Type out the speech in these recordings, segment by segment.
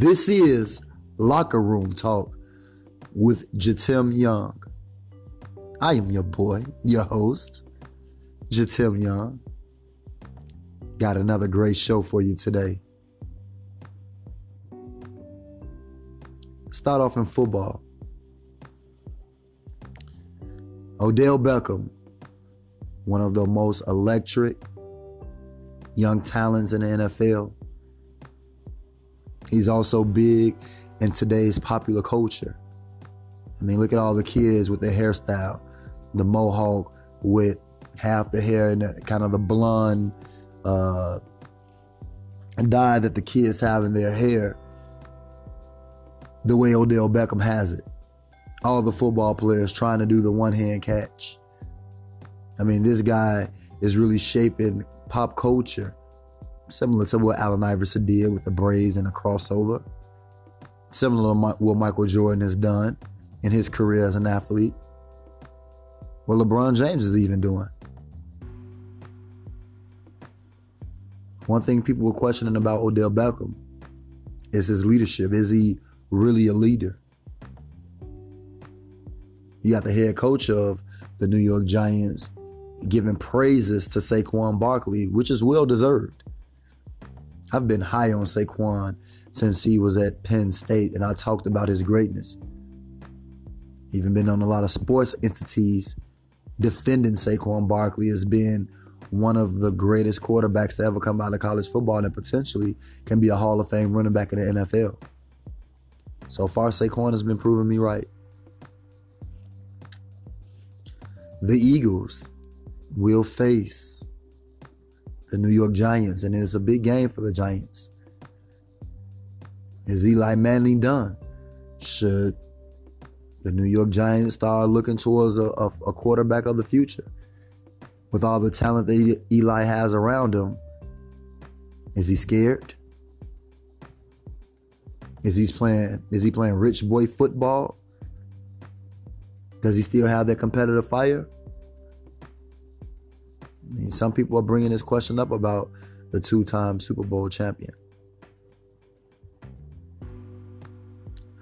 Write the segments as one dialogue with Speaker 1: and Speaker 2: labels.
Speaker 1: This is Locker Room Talk with Jatim Young. I am your boy, your host, Jatim Young. Got another great show for you today. Start off in football. Odell Beckham, one of the most electric young talents in the NFL. He's also big in today's popular culture. I mean, look at all the kids with their hairstyle, the mohawk with half the hair and the, kind of the blonde uh, dye that the kids have in their hair, the way Odell Beckham has it. All the football players trying to do the one hand catch. I mean, this guy is really shaping pop culture, similar to what Allen Iverson did with the braids and the crossover, similar to what Michael Jordan has done in his career as an athlete. What LeBron James is even doing. One thing people were questioning about Odell Beckham is his leadership. Is he really a leader? You got the head coach of the New York Giants giving praises to Saquon Barkley, which is well deserved. I've been high on Saquon since he was at Penn State, and I talked about his greatness. Even been on a lot of sports entities defending Saquon Barkley as being one of the greatest quarterbacks to ever come out of college football and potentially can be a Hall of Fame running back in the NFL. So far, Saquon has been proving me right. The Eagles will face the New York Giants, and it's a big game for the Giants. Is Eli Manning done? Should the New York Giants start looking towards a, a, a quarterback of the future? With all the talent that Eli has around him, is he scared? Is he playing? Is he playing rich boy football? Does he still have that competitive fire? Mean, some people are bringing this question up about the two-time Super Bowl champion.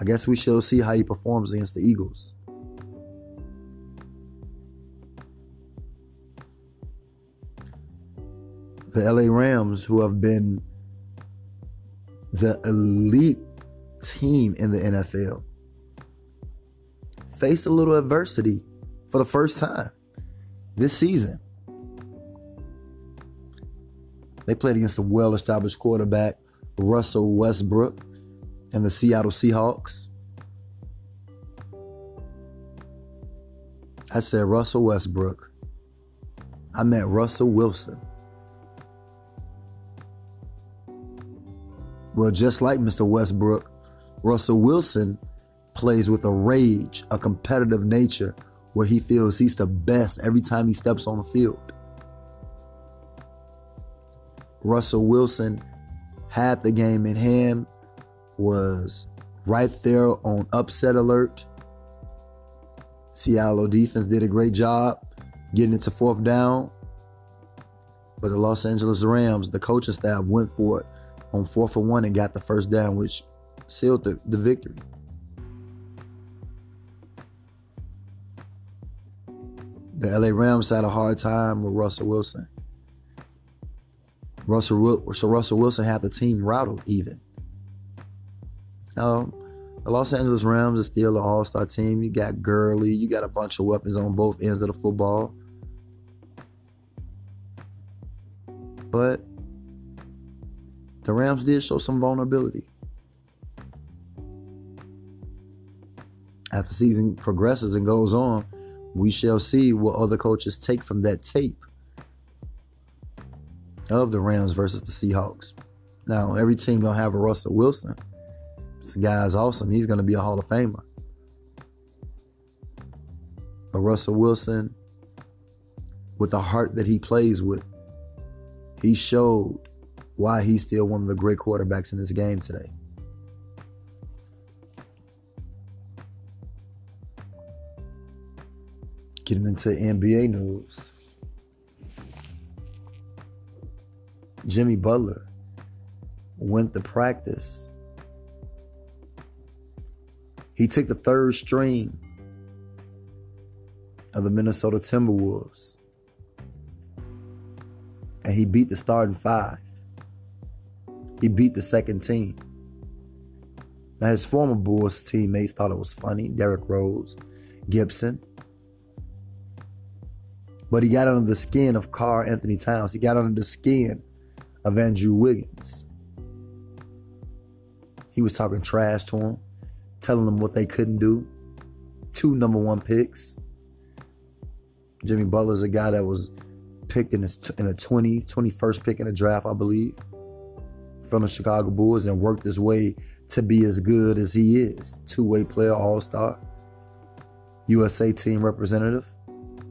Speaker 1: I guess we shall see how he performs against the Eagles. The LA Rams, who have been the elite team in the NFL, faced a little adversity for the first time this season. They played against a well established quarterback, Russell Westbrook, and the Seattle Seahawks. I said Russell Westbrook. I meant Russell Wilson. Well, just like Mr. Westbrook, Russell Wilson plays with a rage, a competitive nature where he feels he's the best every time he steps on the field. Russell Wilson had the game in hand, was right there on upset alert. Seattle defense did a great job getting it to fourth down. But the Los Angeles Rams, the coaching staff went for it on fourth and one and got the first down, which sealed the, the victory. The LA Rams had a hard time with Russell Wilson. Russell so Russell Wilson had the team rattled even. Now, the Los Angeles Rams is still an all-star team. You got Gurley, you got a bunch of weapons on both ends of the football. But the Rams did show some vulnerability. As the season progresses and goes on, we shall see what other coaches take from that tape of the Rams versus the Seahawks. Now, every team don't have a Russell Wilson. This guy's awesome. He's to be a Hall of Famer. But Russell Wilson, with the heart that he plays with, he showed why he's still one of the great quarterbacks in this game today. Getting into NBA news. Jimmy Butler went to practice He took the third string of the Minnesota Timberwolves and he beat the starting five. He beat the second team. Now, his former Bulls teammates thought it was funny. Derrick Rose, Gibson. But he got under the skin of Karl-Anthony Towns. He got under the skin of Andrew Wiggins. He was talking trash to him, telling them what they couldn't do. Two number one picks. Jimmy Butler's a guy that was picked in, his, in the 20s, 21st pick in the draft, I believe, from the Chicago Bulls and worked his way to be as good as he is. Two way player, all star, USA team representative,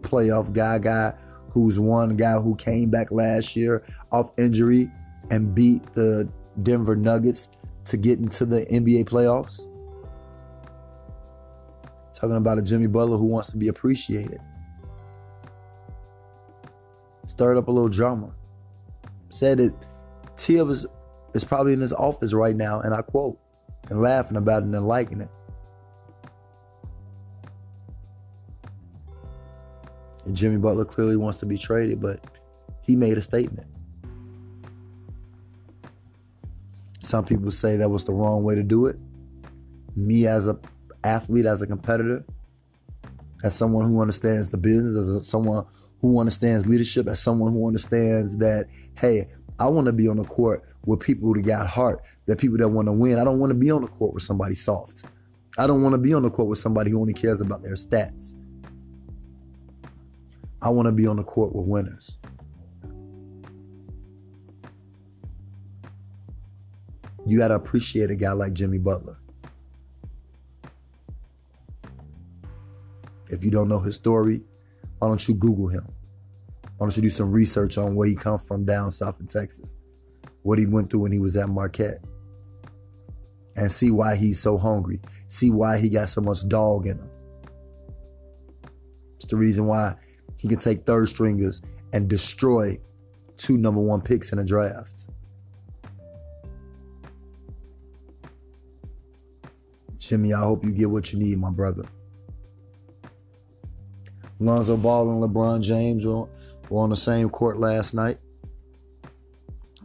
Speaker 1: playoff guy, guy who's one guy who came back last year off injury and beat the Denver Nuggets to get into the NBA playoffs. Talking about a Jimmy Butler who wants to be appreciated stirred up a little drama. Said that Thibs is, is probably in his office right now, and I quote, and laughing about it and liking it. And Jimmy Butler clearly wants to be traded, but he made a statement. Some people say that was the wrong way to do it. Me as a athlete, as a competitor, as someone who understands the business, as someone who understands leadership, as someone who understands that, hey, I want to be on the court with people that got heart, that people that want to win. I don't want to be on the court with somebody soft. I don't want to be on the court with somebody who only cares about their stats. I want to be on the court with winners. You got to appreciate a guy like Jimmy Butler. If you don't know his story, why don't you Google him? Why don't you do some research on where he come from down south in Texas? What he went through when he was at Marquette. And see why he's so hungry. See why he got so much dog in him. It's the reason why he can take third stringers and destroy two number one picks in a draft. Jimmy, I hope you get what you need, my brother. Lonzo Ball and LeBron James were, on the same court last night.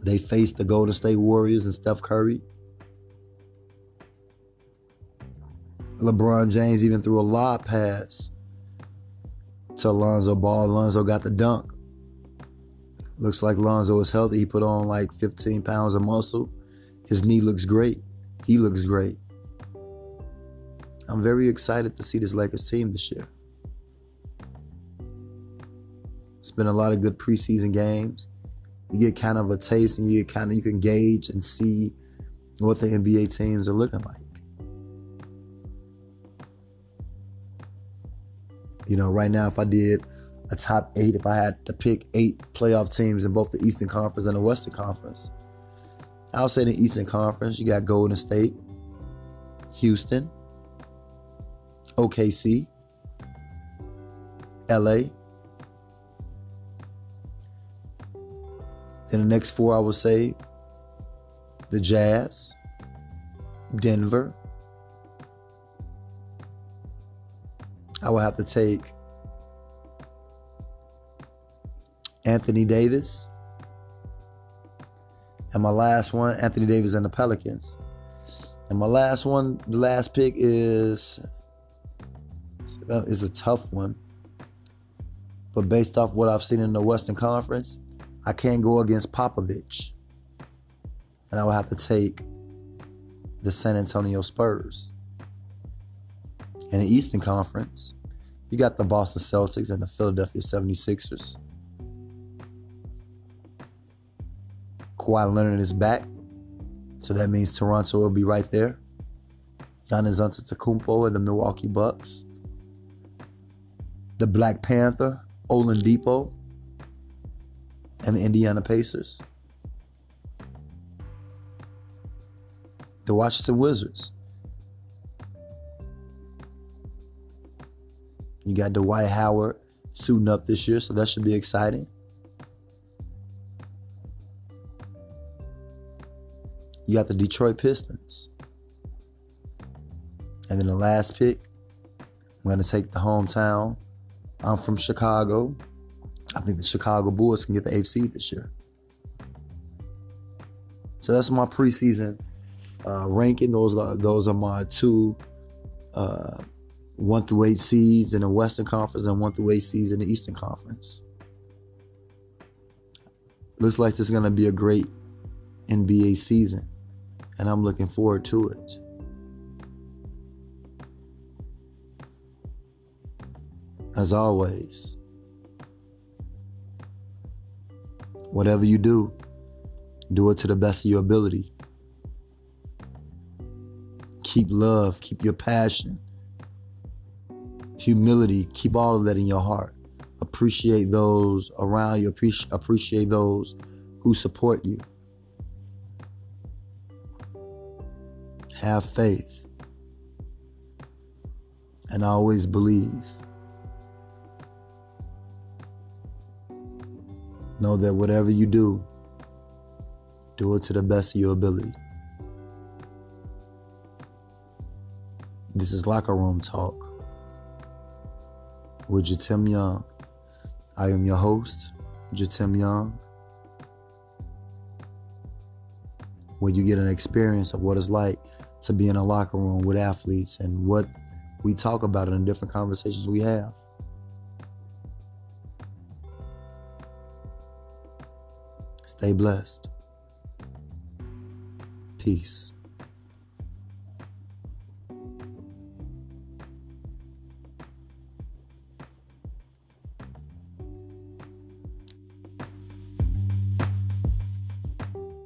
Speaker 1: They faced the Golden State Warriors and Steph Curry. LeBron James even threw a lob pass to Lonzo Ball. Lonzo got the dunk. Looks like Lonzo is healthy. He put on like 15 pounds of muscle. His knee looks great. He looks great. I'm very excited to see this Lakers team this year. It's been a lot of good preseason games. You get kind of a taste and you get kind of you can gauge and see what the NBA teams are looking like. You know, right now if I did a top eight, if I had to pick eight playoff teams in both the Eastern Conference and the Western Conference, I'll say the Eastern Conference, you got Golden State, Houston, OKC, LA, Then the next four, I would say the Jazz, Denver. I would have to take Anthony Davis. And my last one, Anthony Davis and the Pelicans. And my last one, the last pick is is a tough one. But based off what I've seen in the Western Conference, I can't go against Popovich. And I would have to take the San Antonio Spurs. In the Eastern Conference, you got the Boston Celtics and the Philadelphia 76ers. Kawhi Leonard is back, so that means Toronto will be right there. Giannis Antetokounmpo and the Milwaukee Bucks. The Black Panther, Oladipo, and the Indiana Pacers. The Washington Wizards. You got Dwight Howard suiting up this year, so that should be exciting. You got the Detroit Pistons. And then the last pick, I'm going to take the hometown. I'm from Chicago. I think the Chicago Bulls can get the AFC this year. So that's my preseason uh, ranking. Those are those are my two uh, one through eight seeds in the Western Conference and one through eight seeds in the Eastern Conference. Looks like this is going to be a great NBA season, and I'm looking forward to it. As always, whatever you do, do it to the best of your ability. Keep love, keep your passion, humility, keep all of that in your heart. Appreciate those around you, appreciate those who support you. Have faith and always believe. Know that whatever you do, do it to the best of your ability. This is Locker Room Talk with Jatim Young. I am your host, Jatim Young. Where you get an experience of what it's like to be in a locker room with athletes and what we talk about in the different conversations we have. Stay blessed. Peace.